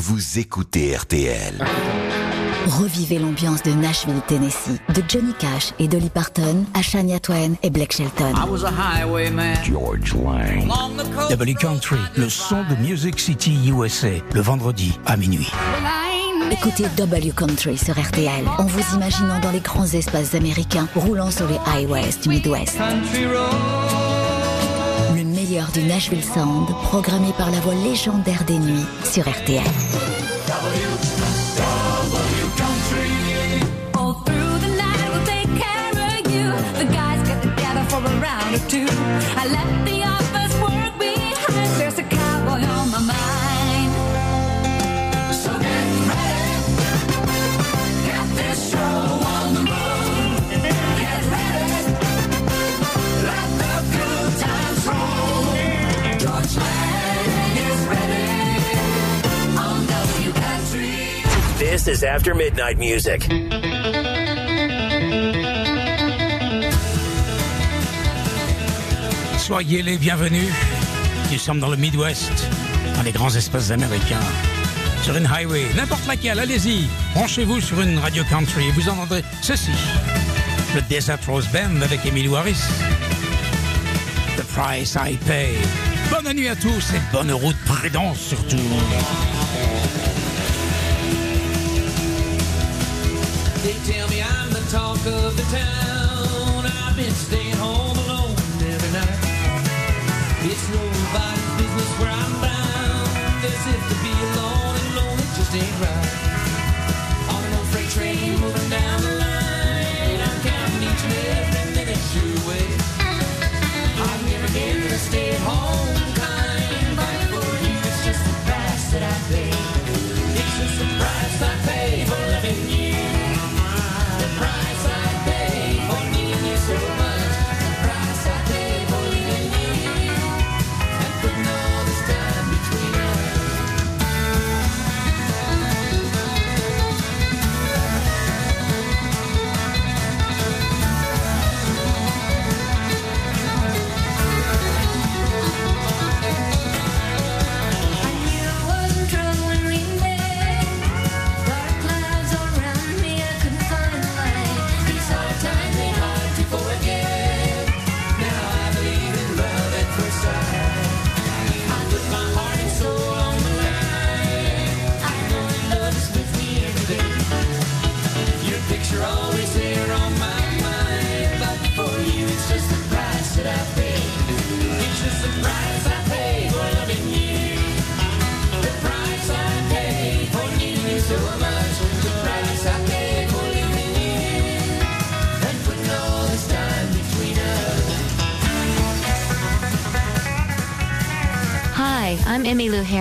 vous écoutez RTL. Revivez l'ambiance de Nashville, Tennessee, de Johnny Cash et Dolly Parton à Shania Twain et Blake Shelton. George Lang. W Country, le son de Music City USA, le vendredi à minuit. Écoutez W Country sur RTL en vous imaginant dans les grands espaces américains roulant sur les highways du Midwest. Le meilleur du Nashville Sound, programmé par la voix légendaire des nuits sur RTL. This is After Midnight Music. Soyez les bienvenus. Nous sommes dans le Midwest, dans les grands espaces américains. Sur une highway, n'importe laquelle, allez-y. Branchez-vous sur une radio country et vous entendrez ceci. Le Desert Rose Band avec Emily Harris. The Price I Pay. Bonne nuit à tous et bonne route, prudence surtout. Talk of the town. I've been staying home alone every night. It's nobody's business where I'm bound. As if to be alone and lonely just ain't right.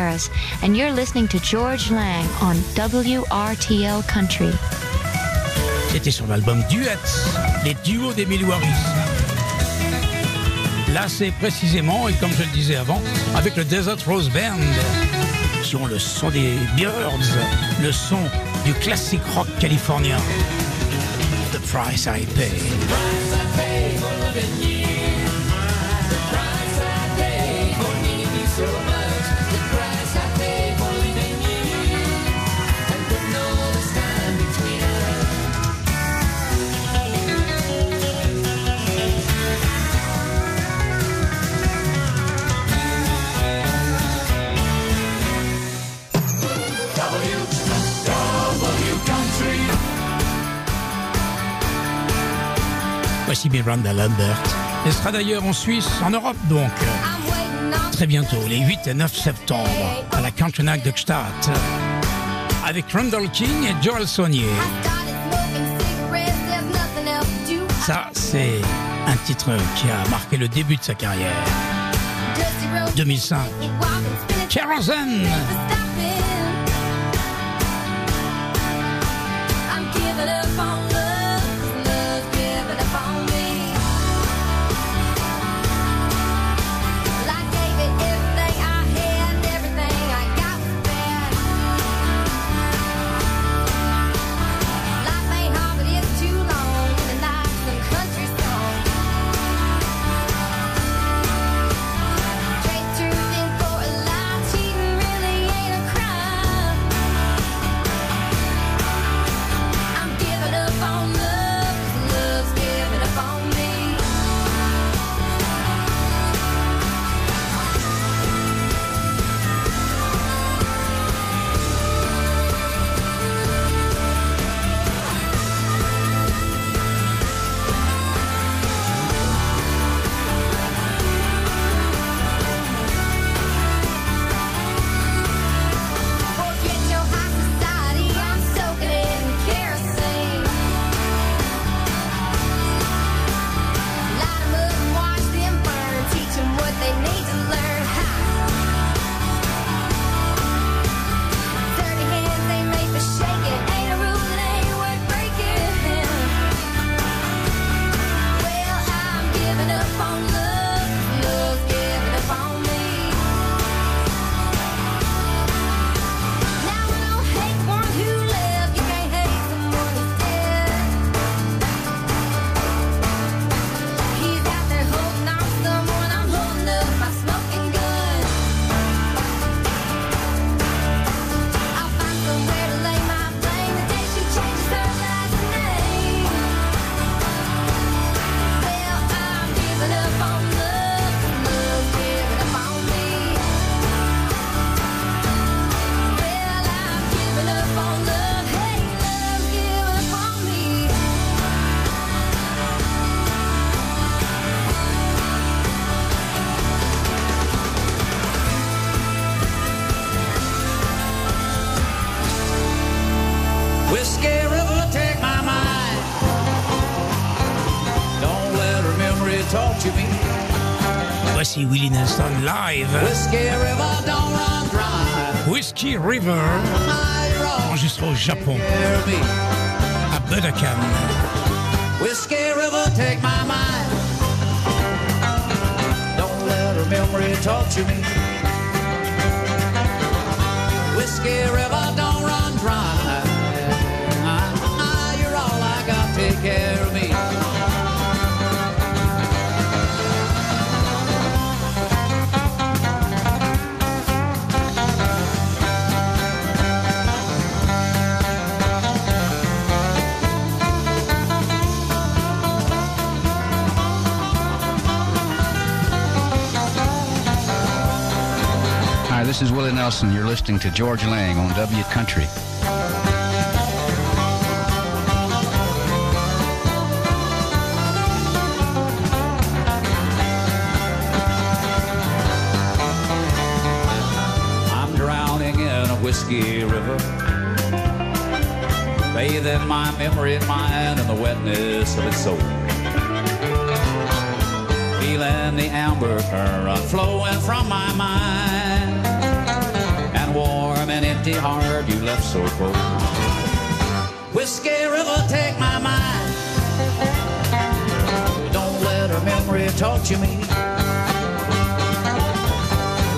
Harris, and you're listening to George Lang on WRTL Country. C'était sur l'album Duets, les duos d'Emily Harris. Là, c'est précisément, et comme je le disais avant, avec le Desert Rose Band, qui ont le son des Birds, le son du classique rock californien. The Price I Pay. Voici Miranda Lambert. Elle sera d'ailleurs en Suisse, en Europe donc, très bientôt, les 8 et 9 septembre, à la Night de Gstaad, avec Randall King et Joel Saunier. Ça, c'est un titre qui a marqué le début de sa carrière. Dusty road, 2005. keep walking, spinning, Kerosene Whiskey River don't run dry. Whiskey River, enregistré au Japon, à Budokan. Whiskey River, take my mind. Don't let her memory torture me. Whiskey River, this is Willie Nelson. You're listening to George Lang on W Country. I'm drowning in a whiskey river. Bathing my memory and mind in the wetness of its soul. Feeling the amber current flowing from my mind. Empty heart you left so cold. Whiskey River, take my mind. Don't let her memory torture me.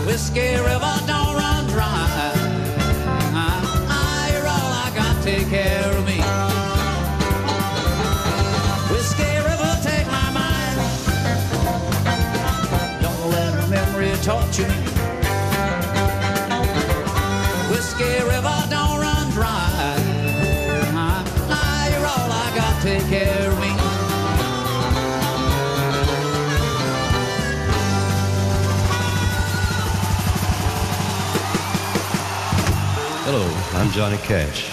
Whiskey River don't run dry. Ah, you're all I got, take care of me. Whiskey River, take my mind. Don't let her memory torture me. River don't run dry. Ah, you're all I got, take care of me. Hello, I'm Johnny Cash.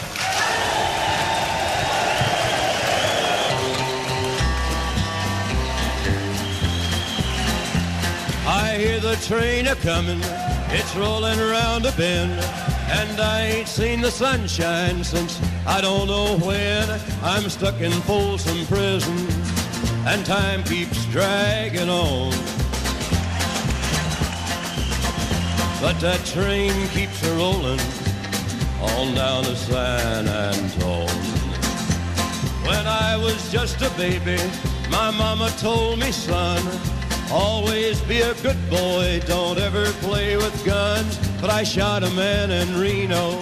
I hear the train a comin', it's rolling around a bend, and I ain't seen the sunshine since I don't know when. I'm stuck in Folsom Prison, and time keeps dragging on. But that train keeps a rolling on down to San Antone. When I was just a baby, my mama told me, son, always be a good boy, don't ever play with guns. But I shot a man in Reno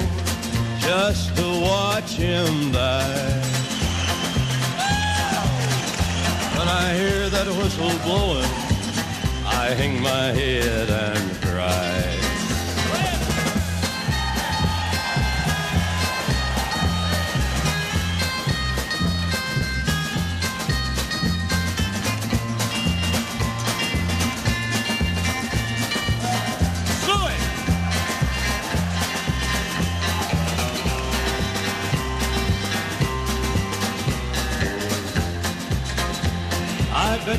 just to watch him die. When I hear that whistle blowing, I hang my head and cry.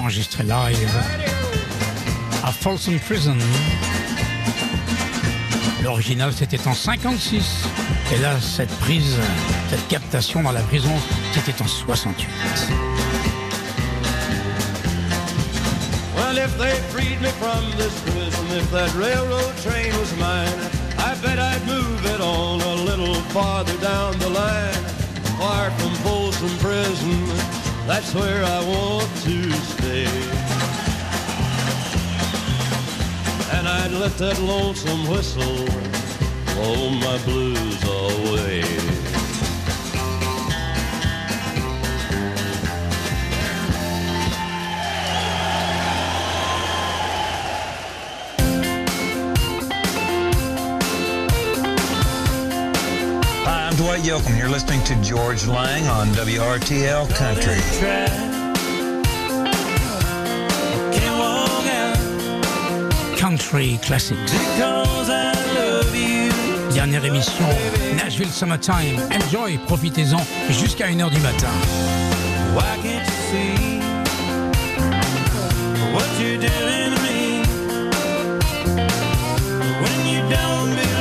enregistré live à Folsom Prison. L'original c'était en 56 et là cette prise, cette captation dans la prison c'était en 68. Well, if they freed me from this prison, if that railroad train was mine, I bet I'd move it on a little farther down the line. Far from Folsom Prison, that's where I want to stay. And I'd let that lonesome whistle blow my blues away. Yoakam. You're listening to George Lang on WRTL Country. Country Classics. Dernière émission, Nashville Summertime. Enjoy, profitez-en jusqu'à 1h du matin. Why can't you see what you're doing to me? When you don't believe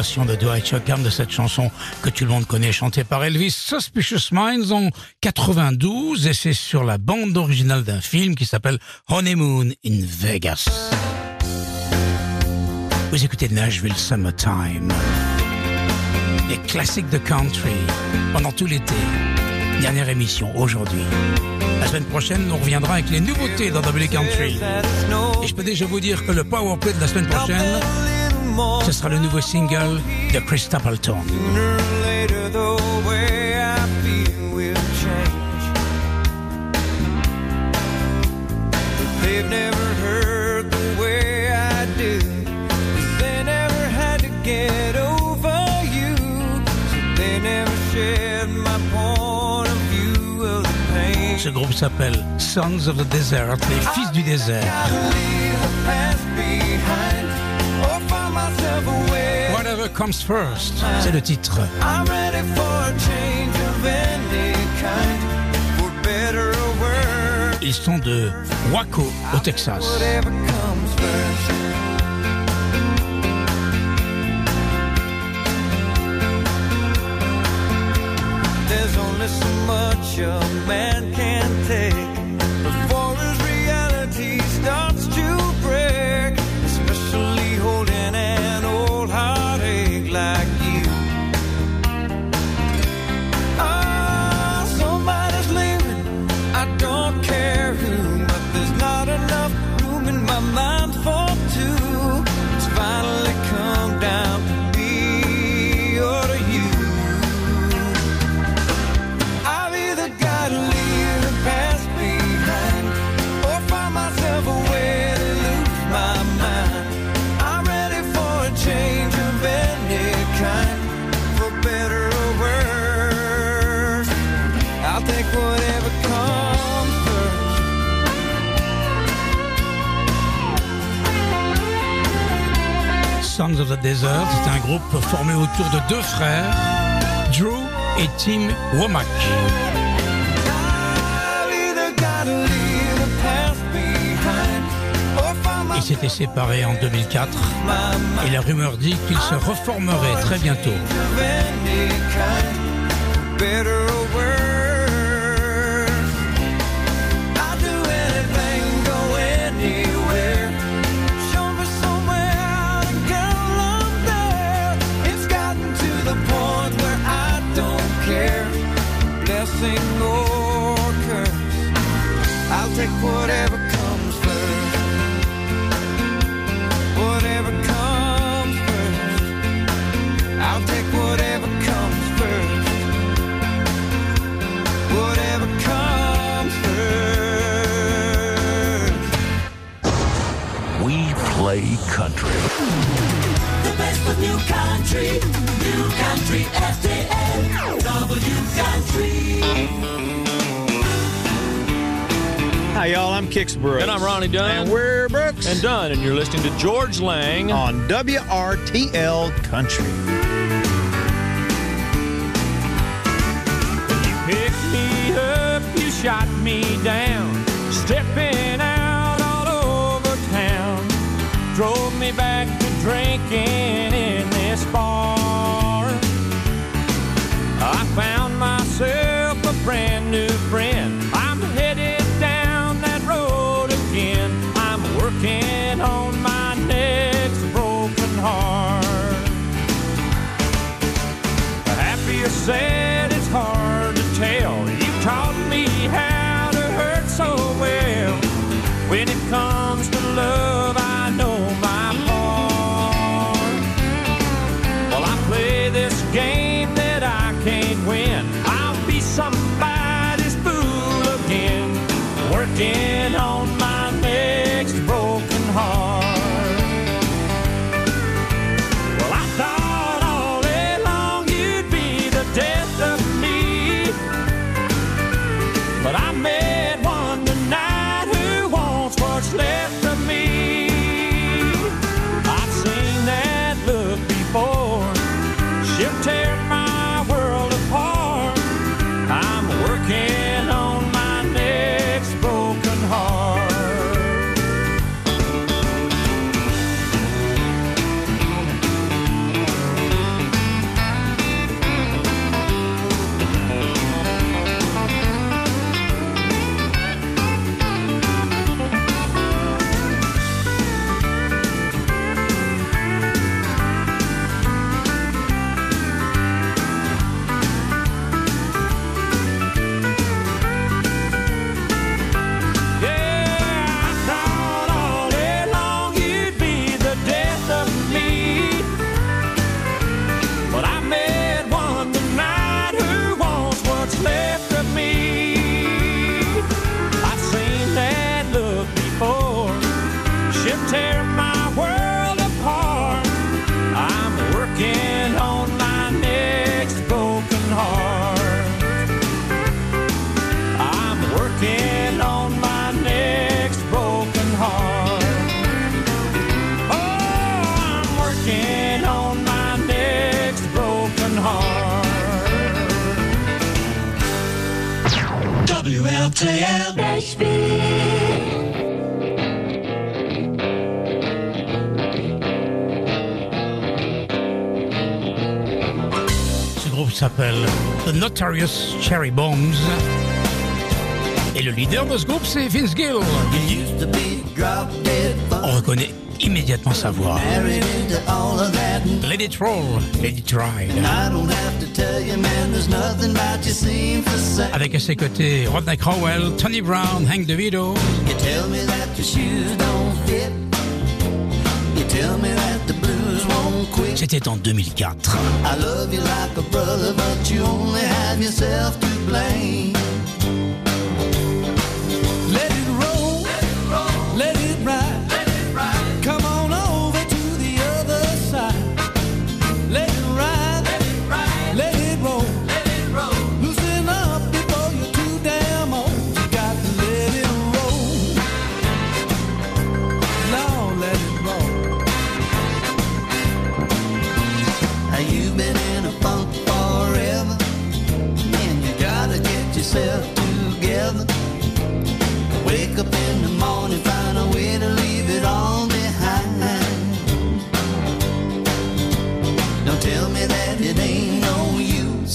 de Dwight Yoakam de cette chanson que tout le monde connaît, chantée par Elvis, Suspicious Minds en 92, et c'est sur la bande originale d'un film qui s'appelle Honeymoon in Vegas. Vous écoutez Nashville Summertime, les classiques de country pendant tout l'été. Dernière émission aujourd'hui. La semaine prochaine, on reviendra avec les nouveautés dans W Country. Et je peux déjà vous dire que le power play de la semaine prochaine, ce sera le nouveau single de Chris Stapleton. Ce groupe s'appelle Sons of the Desert, les fils du désert. Whatever comes first, c'est le titre. I'm ready for a change of any kind, for better or worse. Ils sont de Waco, au Texas. Whatever comes first. There's only so much a man can take C'est un groupe formé autour de deux frères, Drew et Tim Womack. Ils s'étaient séparés en 2004 et la rumeur dit qu'ils se reformeraient très bientôt. Blessing or curse, I'll take whatever comes first. Whatever comes first, I'll take whatever comes first. Whatever comes first. We play country. The best of new country, new country Hi, y'all. I'm Kix Brooks. And I'm Ronnie Dunn. And we're Brooks. And Dunn, and you're listening to George Lang on WRTL Country. You picked me up, you shot me down, stepping out all over town. Drove me back to drinking in this bar. I found myself a brand new friend. say Cherry Bombs. Et le leader de ce groupe, c'est Vince Gill. On reconnaît immédiatement sa voix. Let it roll, let it ride. Avec à ses côtés Rodney Crowell, Tony Brown, Hank DeVito. You tell me that your shoes don't fit. You tell me that C'était en 2004. I love you like a brother, but you only have yourself to blame. Wake up in the morning, find a way to leave it all behind. Don't tell me that it ain't no use.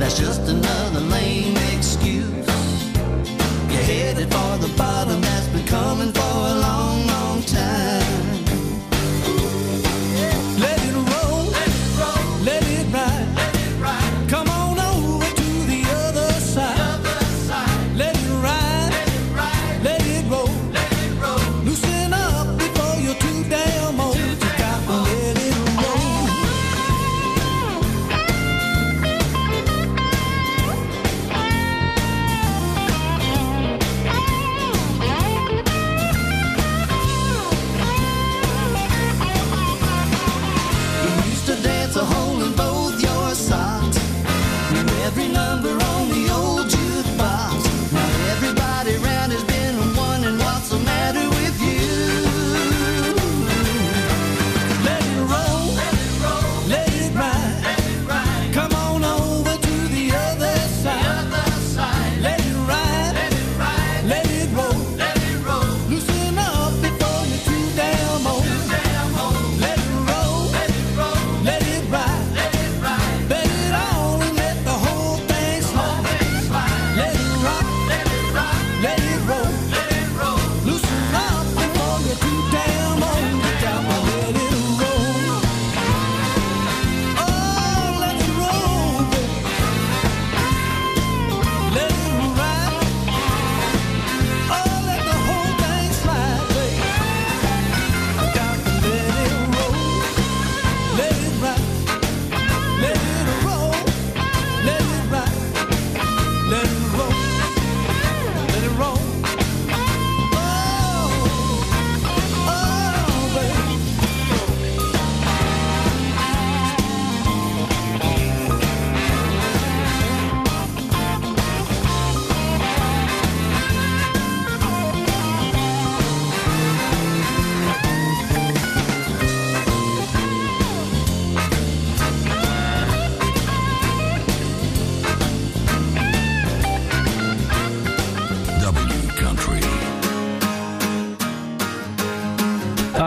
That's just another lame excuse. You're headed for the bottom that's been coming.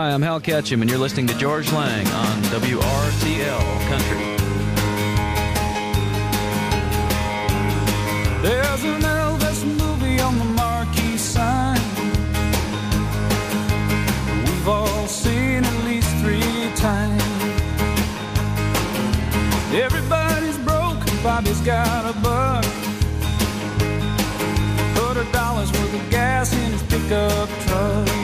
Hi, I'm Hal Ketchum, and you're listening to George Lang on WRTL Country. There's an Elvis movie on the marquee sign. We've all seen at least three times. Everybody's broke, Bobby's got a buck. Put a dollar's worth of gas in his pickup truck.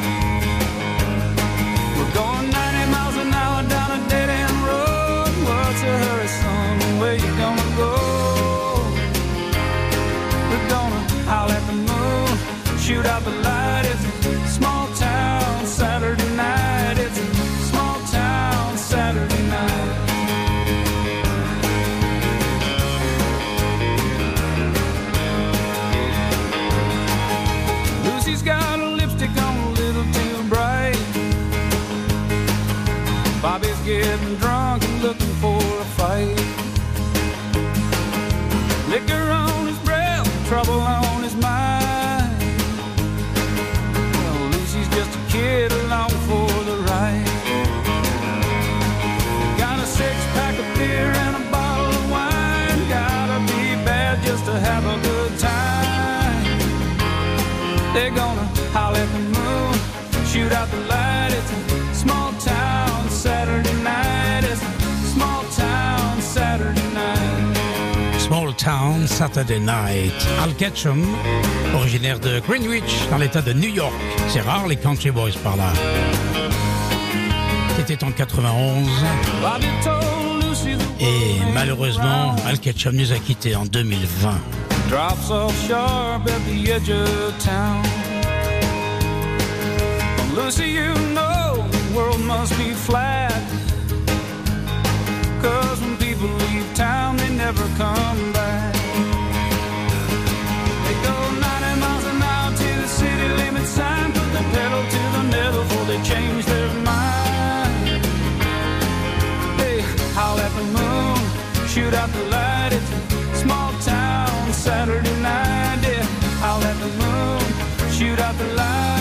Shoot out the light. It's a small town Saturday night. It's a small town Saturday night. Lucy's got a lipstick on a little too bright. Bobby's getting drunk shoot out the light. It's a small town Saturday night. It's a small town Saturday night. Small Town Saturday Night. Al Ketchum, originaire de Greenwich, dans l'état de New York. C'est rare les country boys par là. C'était en 91 Bobby told Lucy the et malheureusement, Al Ketchum nous a quittés en 2020. drops off sharp at the edge of town. Lucy, you know the world must be flat. Cause when people leave town, they never come back. They go 90 miles an hour to the city limit sign, put the pedal to the metal before they change their mind. They howl at the moon, shoot out the light. It's a small town Saturday night. Yeah, howl at the moon, shoot out the light.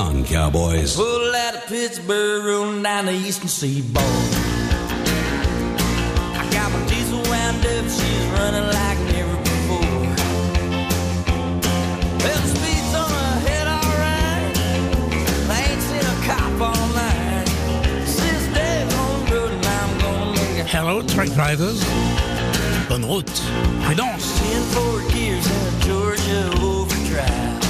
Cowboys. Pulled out of Pittsburgh, rolling down the eastern seaboard. I got my diesel wound up, she's running like never before. Well, the speed's on her head, alright. I ain't seen a cop all night. Six days on the road, and I'm gonna make it. Hello, truck drivers. Bonne route. Prudence. Ten forward gears in a Georgia overdrive.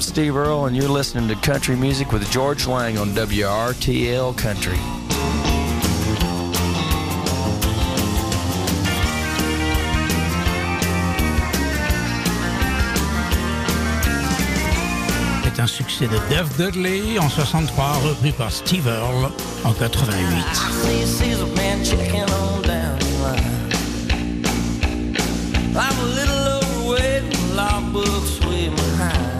I'm Steve Earle, and you're listening to Country Music with George Lang on WRTL Country. C'est un succès de Dave Dudley en 63, repris par Steve Earle en 88. See, sees a man checking on down the line. I'm a little overweight and logbooks way behind.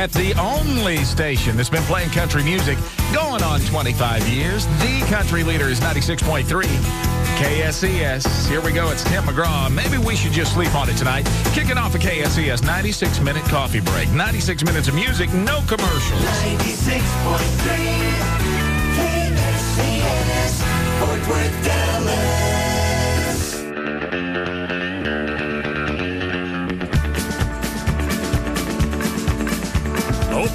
at the only station that's been playing country music going on 25 years. The country leader is 96.3 KSES. Here we go. It's Tim McGraw. Maybe we should just sleep on it tonight. Kicking off a KSES 96 minute coffee break. 96 minutes of music, no commercials. 96.3 KSCS Fort Worth, Dallas.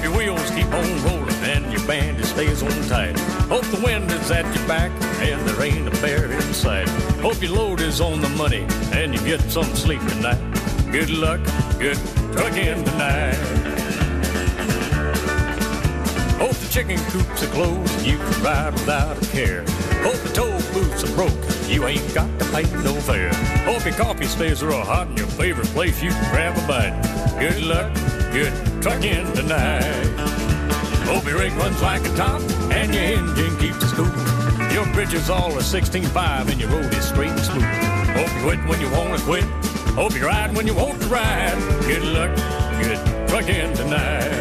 Your wheels keep on rolling and your band just stays on tight. Hope the wind is at your back and there ain't a bear in sight. Hope your load is on the money and you get some sleep tonight. Good luck, good trucking tonight. Hope the chicken coops are closed and you can ride without a care. Hope the toll booths are broke, you ain't got to pay no fare. Hope your coffee stays real hot in your favorite place you can grab a bite. Good luck, good trucking tonight. Hope your rig runs like a top and your engine keeps us cool. Your bridge is all a 16.5 and your road is straight and smooth. Hope you quit when you want to quit. Hope you ride when you want to ride. Good luck, good trucking tonight.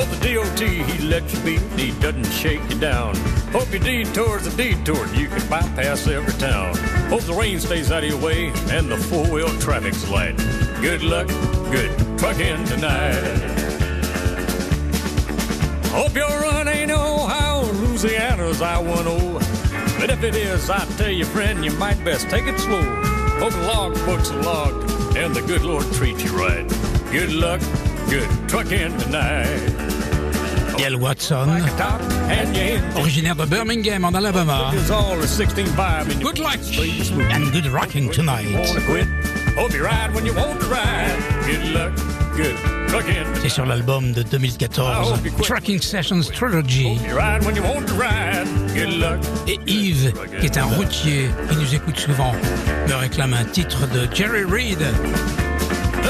Hope the DOT, he lets you beat, and he doesn't shake you down. Hope your detour's a detour, and you can bypass every town. Hope the rain stays out of your way and the four-wheel traffic's light. Good luck, good trucking tonight. Hope your run ain't Ohio, Louisiana's I-10. But if it is, I tell you, friend, you might best take it slow. Hope the log books are logged and the good Lord treats you right. Good luck, good trucking tonight. Gail Watson, originaire de Birmingham en Alabama. Good luck and good rocking tonight. Trucking. C'est sur l'album de 2014, Tracking Sessions Trilogy. Et Yves, qui est un routier qui nous écoute souvent, me réclame un titre de Jerry Reed.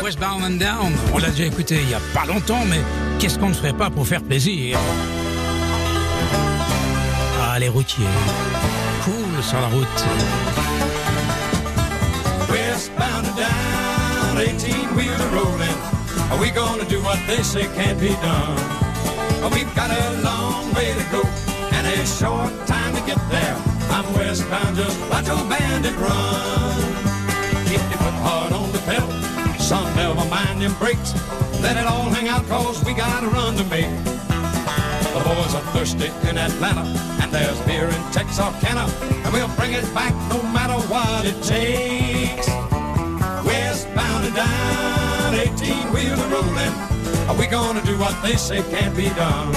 Westbound and Down, on l'a déjà écouté il y a pas longtemps, mais qu'est-ce qu'on ne ferait pas pour faire plaisir? Ah, les routiers, cool sur la route. Westbound and down, 18 wheels are rolling. Are we gonna do what they say can't be done? We've got a long way to go and a short time to get there. I'm westbound, just watch old bandit run. Keep your foot hard on the pedal, son, never mind them brakes. Let it all hang out, cause we got a run to make. The boys are thirsty in Atlanta, and there's beer in Texarkana, and we'll bring it back no matter what it takes. Westbound and down, 18 wheels are rolling. Are we gonna do what they say can't be done?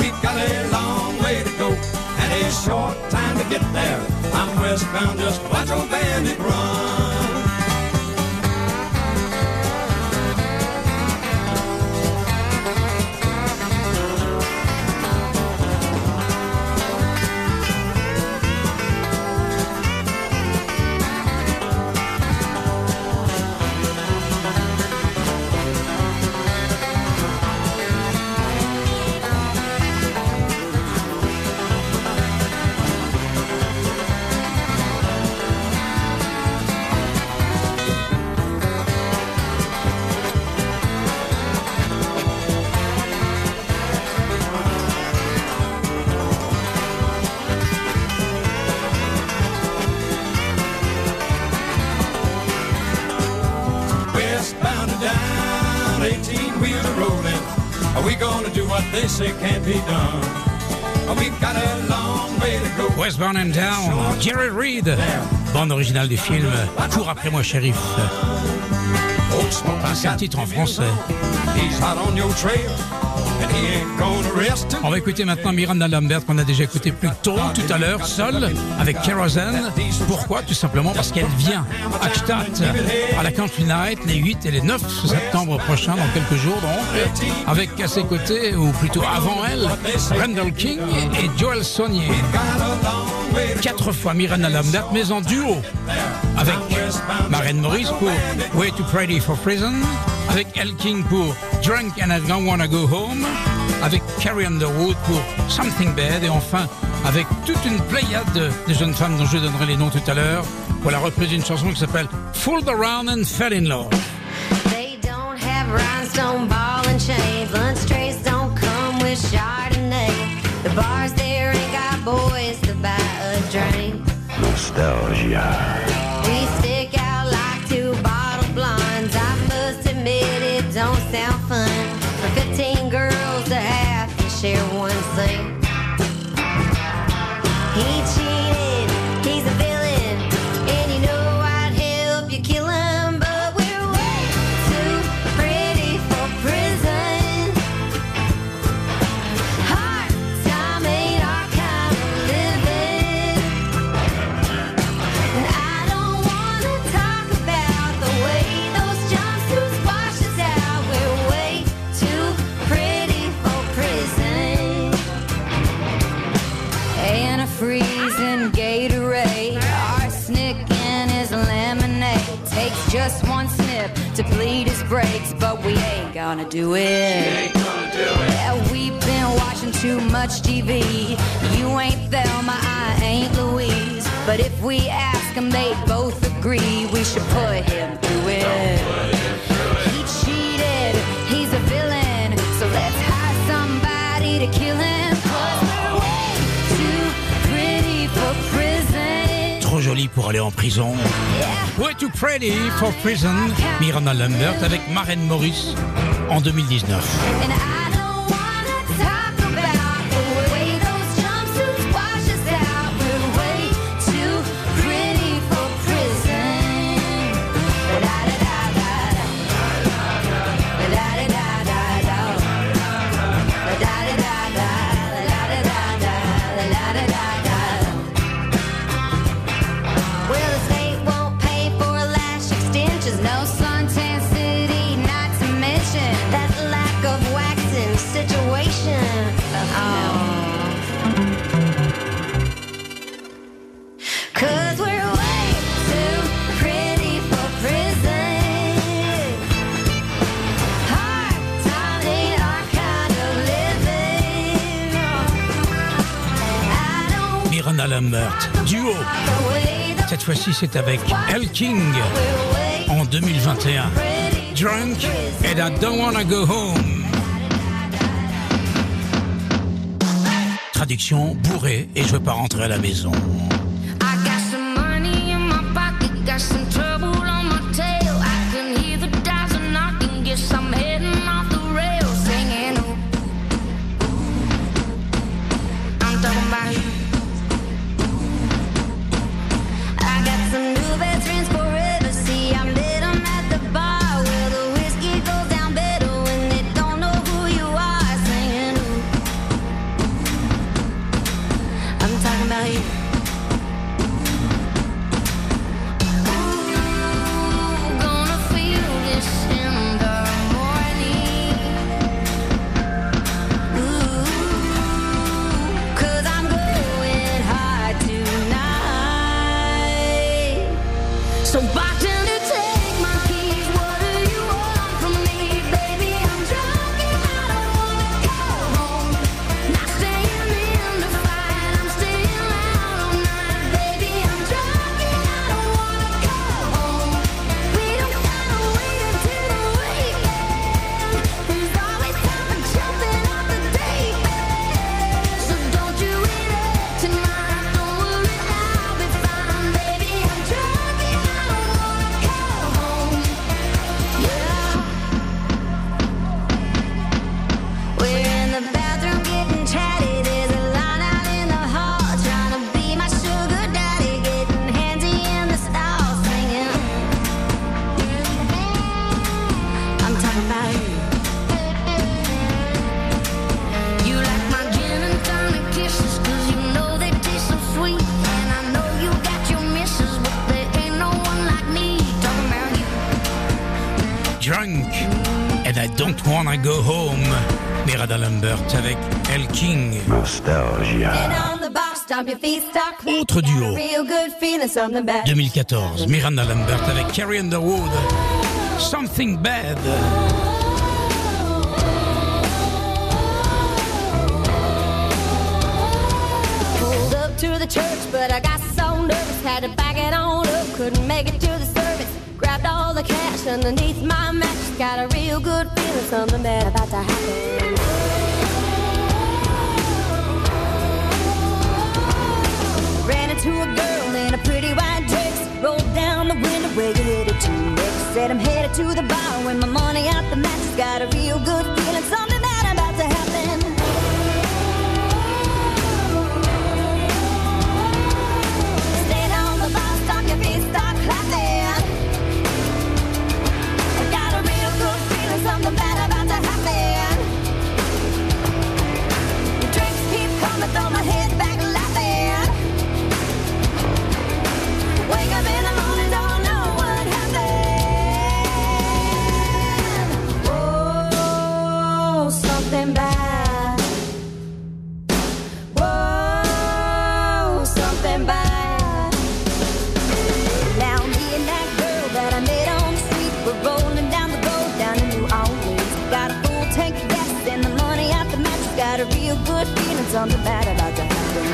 We've got a long way to go and a short time to get there. I'm westbound, just watch old bandit run. Westbound and Down, Jerry Reed, bande originale du film Cours après moi, shérif. C'est titre en français. On va écouter maintenant Miranda Lambert qu'on a déjà écouté plus tôt tout à l'heure, seule, avec Kerosene. Pourquoi? Tout simplement parce qu'elle vient à Gstaad, à la Country Night, les 8 et les 9 septembre prochains, dans quelques jours donc, avec à ses côtés, ou plutôt avant elle, Randall King et Joel Sonnier. Quatre fois Miranda Lambert, mais en duo, avec Maren Morris pour Way Too Pretty for Prison, avec El King pour Drunk and I Don't Wanna Go Home, avec Carrie Underwood pour Something Bad, et enfin avec toute une pléiade de, jeunes femmes dont je donnerai les noms tout à l'heure, pour la reprise d'une chanson qui s'appelle Fooled Around and Fell in Love. They don't have rhinestone ball and chains. Lunch trays don't come with Chardonnay. The bars there ain't got boys drink. Nostalgia. We stick out like two bottle blondes. I must admit it don't sound fun to bleed his brakes, but we ain't gonna do it. Yeah, we've been watching too much TV. You ain't Thelma, I ain't Louise. But if we ask them, they both agree we should put him through it. Pour aller en prison. Way Too Pretty for Prison, Miranda Lambert avec Maren Morris en 2019. voici c'est avec El King en 2021. Drunk and I don't wanna go home. Traduction bourré et je veux pas rentrer à la maison. I got some money in my pocket, got some So bye. Autre duo. 2014, Miranda Lambert avec Carrie Underwood. Something Bad. Pulled up to the church, but I got so nervous, had to back it on up, couldn't make it to the service. Grabbed all the cash underneath my mattress, got a real good feeling, something bad about to happen. to a girl in a pretty white dress. Rolled down the window where you headed to next. Said I'm headed to the bar with my money out the max. Got a real good feeling, something. something bad about to happen.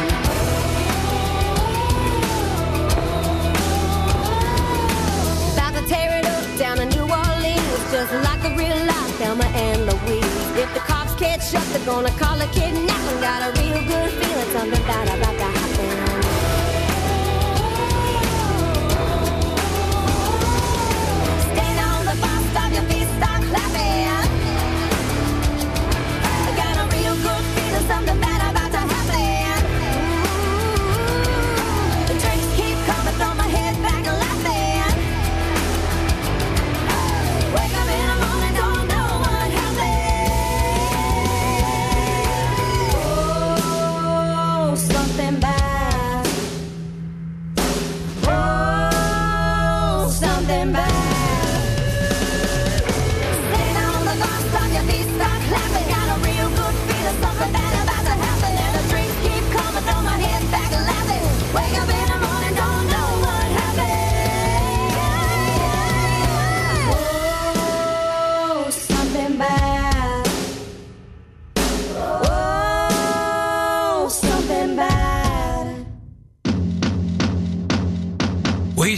About to tear it up down in New Orleans, just like the real life Thelma and Louise. If the cops catch up, they're gonna call a kidnapping. Got a real good feeling something bad about to happen. standing back.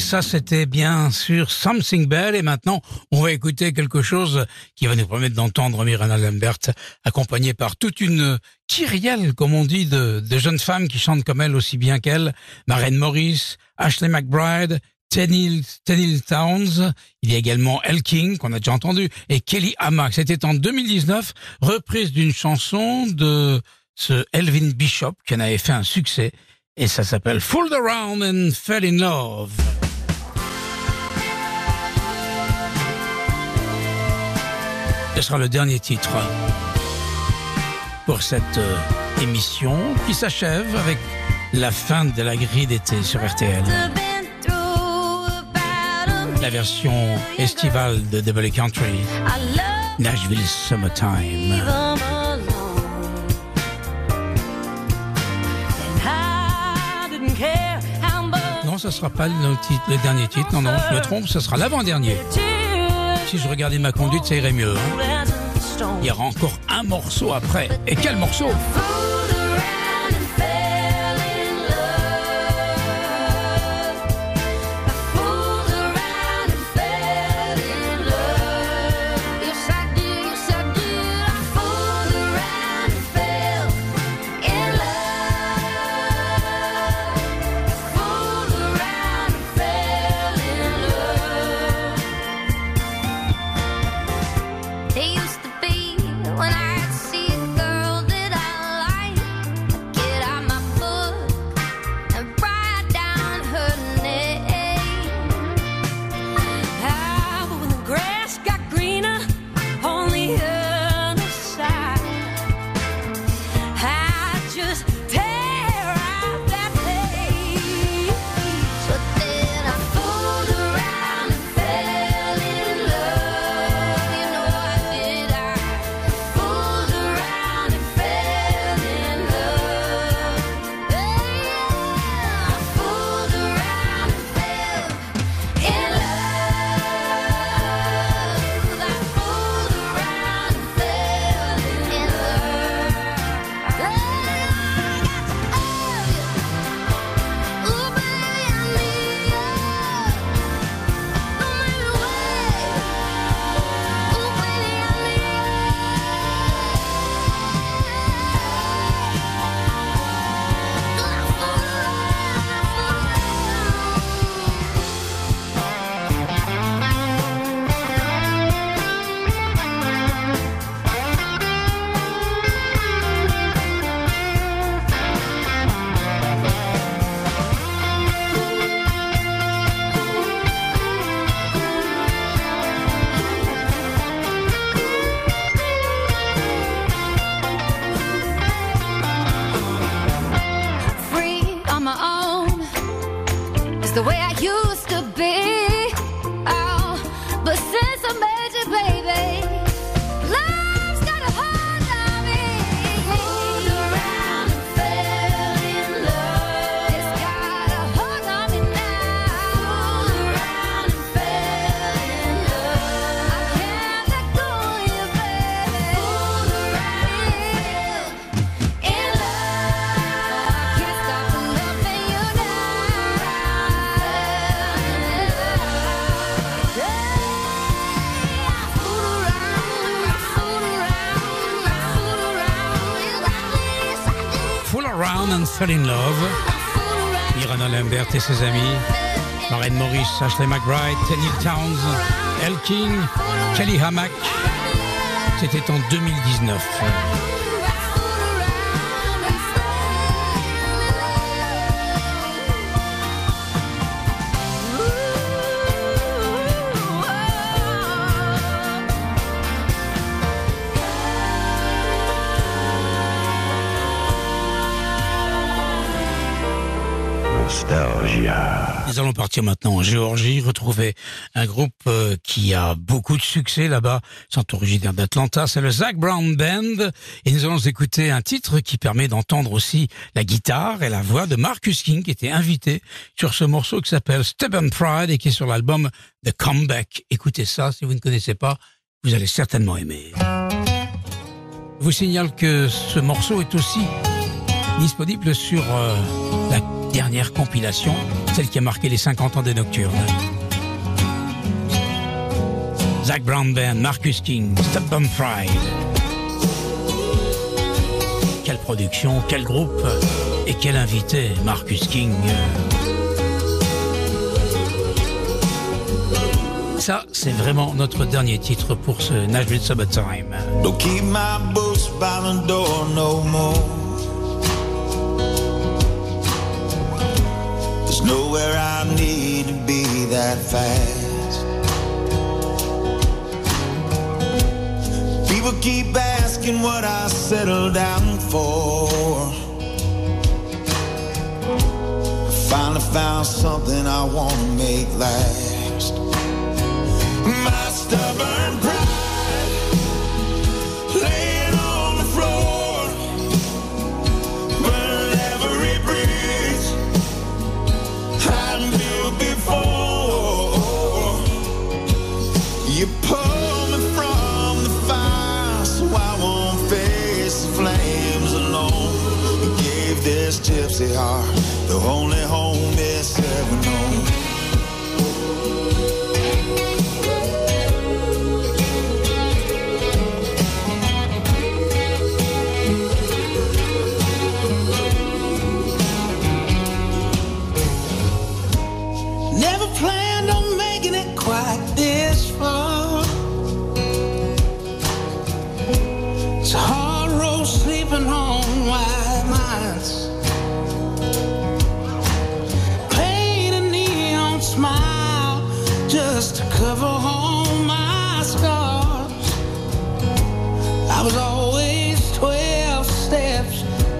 Ça c'était bien sûr Something Bell et maintenant on va écouter quelque chose qui va nous permettre d'entendre Miranda Lambert accompagnée par toute une kyrielle, comme on dit, de, jeunes femmes qui chantent comme elle aussi bien qu'elle. Maren Morris, Ashley McBride, Tenille Towns, il y a également El King, qu'on a déjà entendu, et Kelly Hamack. C'était en 2019, reprise d'une chanson de ce Elvin Bishop, qui en avait fait un succès, et ça s'appelle Fooled Around and Fell in Love. Ce sera le dernier titre pour cette euh, émission qui s'achève avec la fin de la grille d'été sur RTL. La version estivale de Double Country, Nashville Summertime. Non, ce sera pas le dernier titre. Non, non, je me trompe, ce sera l'avant-dernier. Si je regardais ma conduite, ça irait mieux. hein. Il y aura encore un morceau après. Et quel morceau? Fell in Love. Miranda Lambert et ses amis. Maren Morris, Ashley McBride, Tenille Towns, El King, Kelly Hamack. C'était en 2019. Nous allons partir maintenant en Géorgie, retrouver un groupe euh, qui a beaucoup de succès là-bas. Ils sont originaires d'Atlanta, c'est le Zach Brown Band. Et nous allons écouter un titre qui permet d'entendre aussi la guitare et la voix de Marcus King, qui était invité sur ce morceau qui s'appelle Stubborn Pride et qui est sur l'album The Comeback. Écoutez ça, si vous ne connaissez pas, vous allez certainement aimer. Je vous signale que ce morceau est aussi disponible sur euh, la dernière compilation celle qui a marqué les 50 ans des Nocturnes. Zach Brown Band, Marcus King, Bump Pride. Quelle production, quel groupe et quel invité, Marcus King. Ça, c'est vraiment notre dernier titre pour ce Nashville Summertime. Don't keep my by the door no more. There's nowhere I need to be that fast. People keep asking what I settled down for. I finally found something I want to make last. My they are. The only home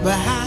but how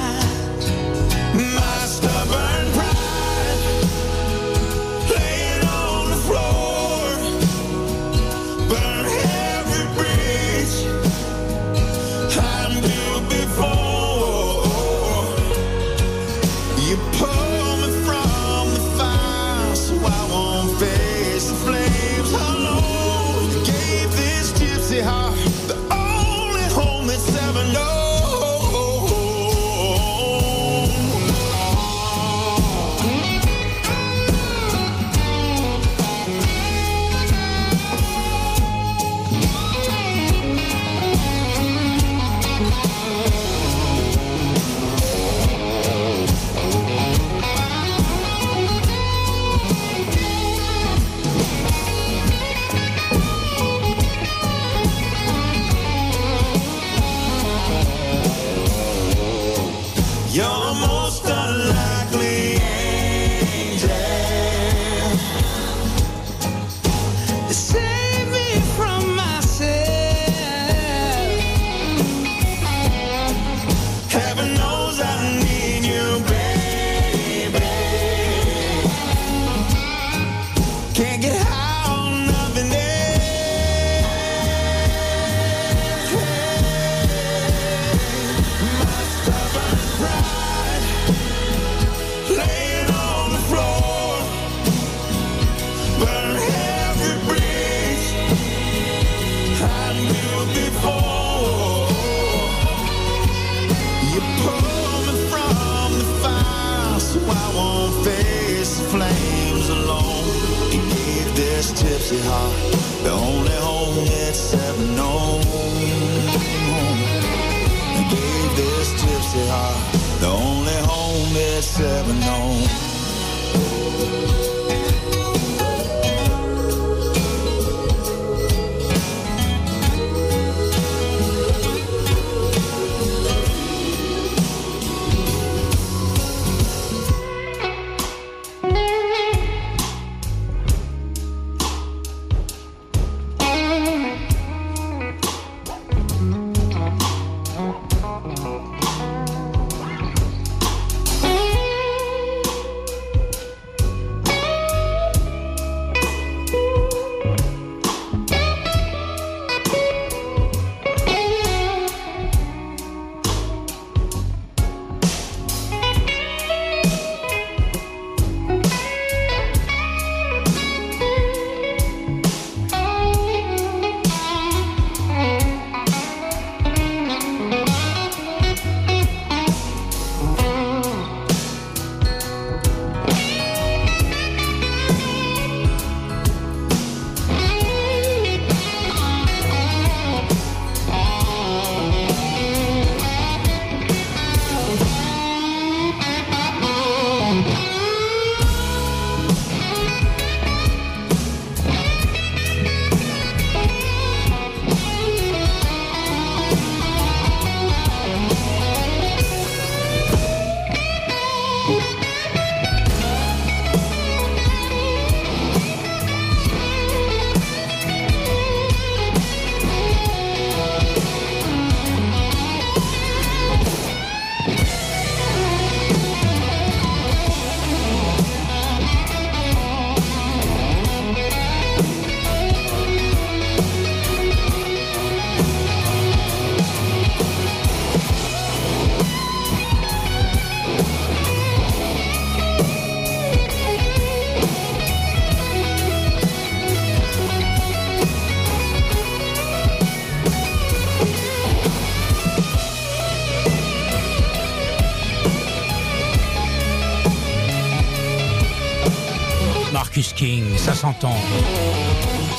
gypsy heart the only home it's ever known. You gave this gypsy heart the only home it's ever known.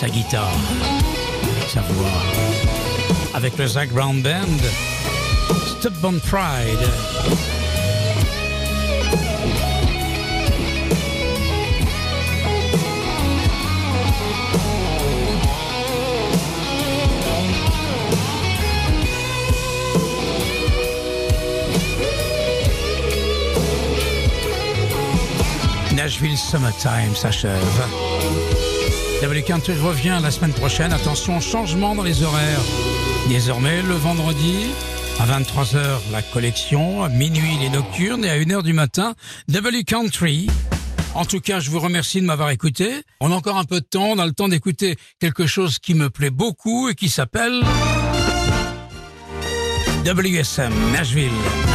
Sa guitare, sa voix. Avec le Zach Brown Band, Stubborn Pride. Nashville Summertime s'achève. W Country revient la semaine prochaine. Attention, changement dans les horaires. Désormais, le vendredi, à 23h, la collection. À minuit, les nocturnes. Et à 1h du matin, W Country. En tout cas, je vous remercie de m'avoir écouté. On a encore un peu de temps. On a le temps d'écouter quelque chose qui me plaît beaucoup et qui s'appelle... WSM Nashville,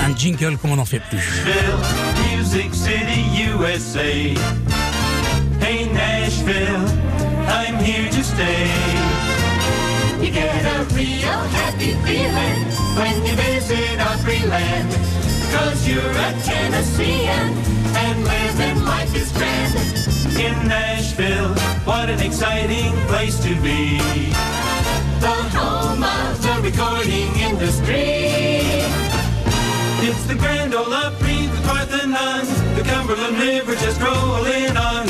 un jingle comme on n'en fait plus. Nashville, Music City, USA. Hey Nashville, I'm here to stay. You get a real happy feeling when you visit our free land. Cause you're a Tennessean and living life is grand. In Nashville, what an exciting place to be. The home of the recording industry. It's the Grand Ole Opry, the Parthenon, the Cumberland River just rolling on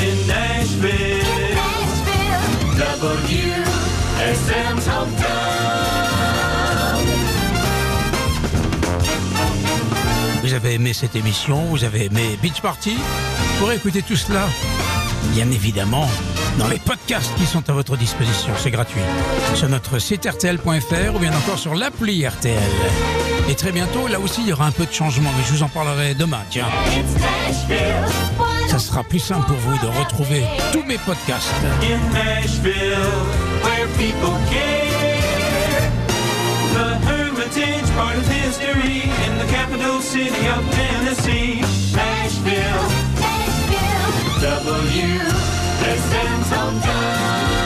Vous avez aimé cette émission, vous avez aimé Beach Party. Pourrez écouter tout cela, bien évidemment, dans les podcasts qui sont à votre disposition. C'est gratuit. Sur notre site rtl.fr ou bien encore sur l'appli RTL. Et très bientôt, là aussi, il y aura un peu de changement, mais je vous en parlerai demain. Tiens, ça sera plus simple pour vous de retrouver tous mes podcasts. In Nashville, where people care. The Hermitage, part of history, in the capital city of Tennessee. Nashville, WSM's hometown.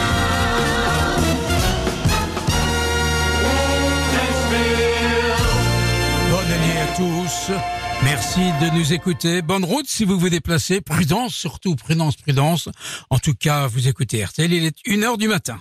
Bonne année à tous. Merci de nous écouter. Bonne route si vous vous déplacez. Prudence surtout, prudence, prudence. En tout cas, vous écoutez RTL, il est 1h du matin.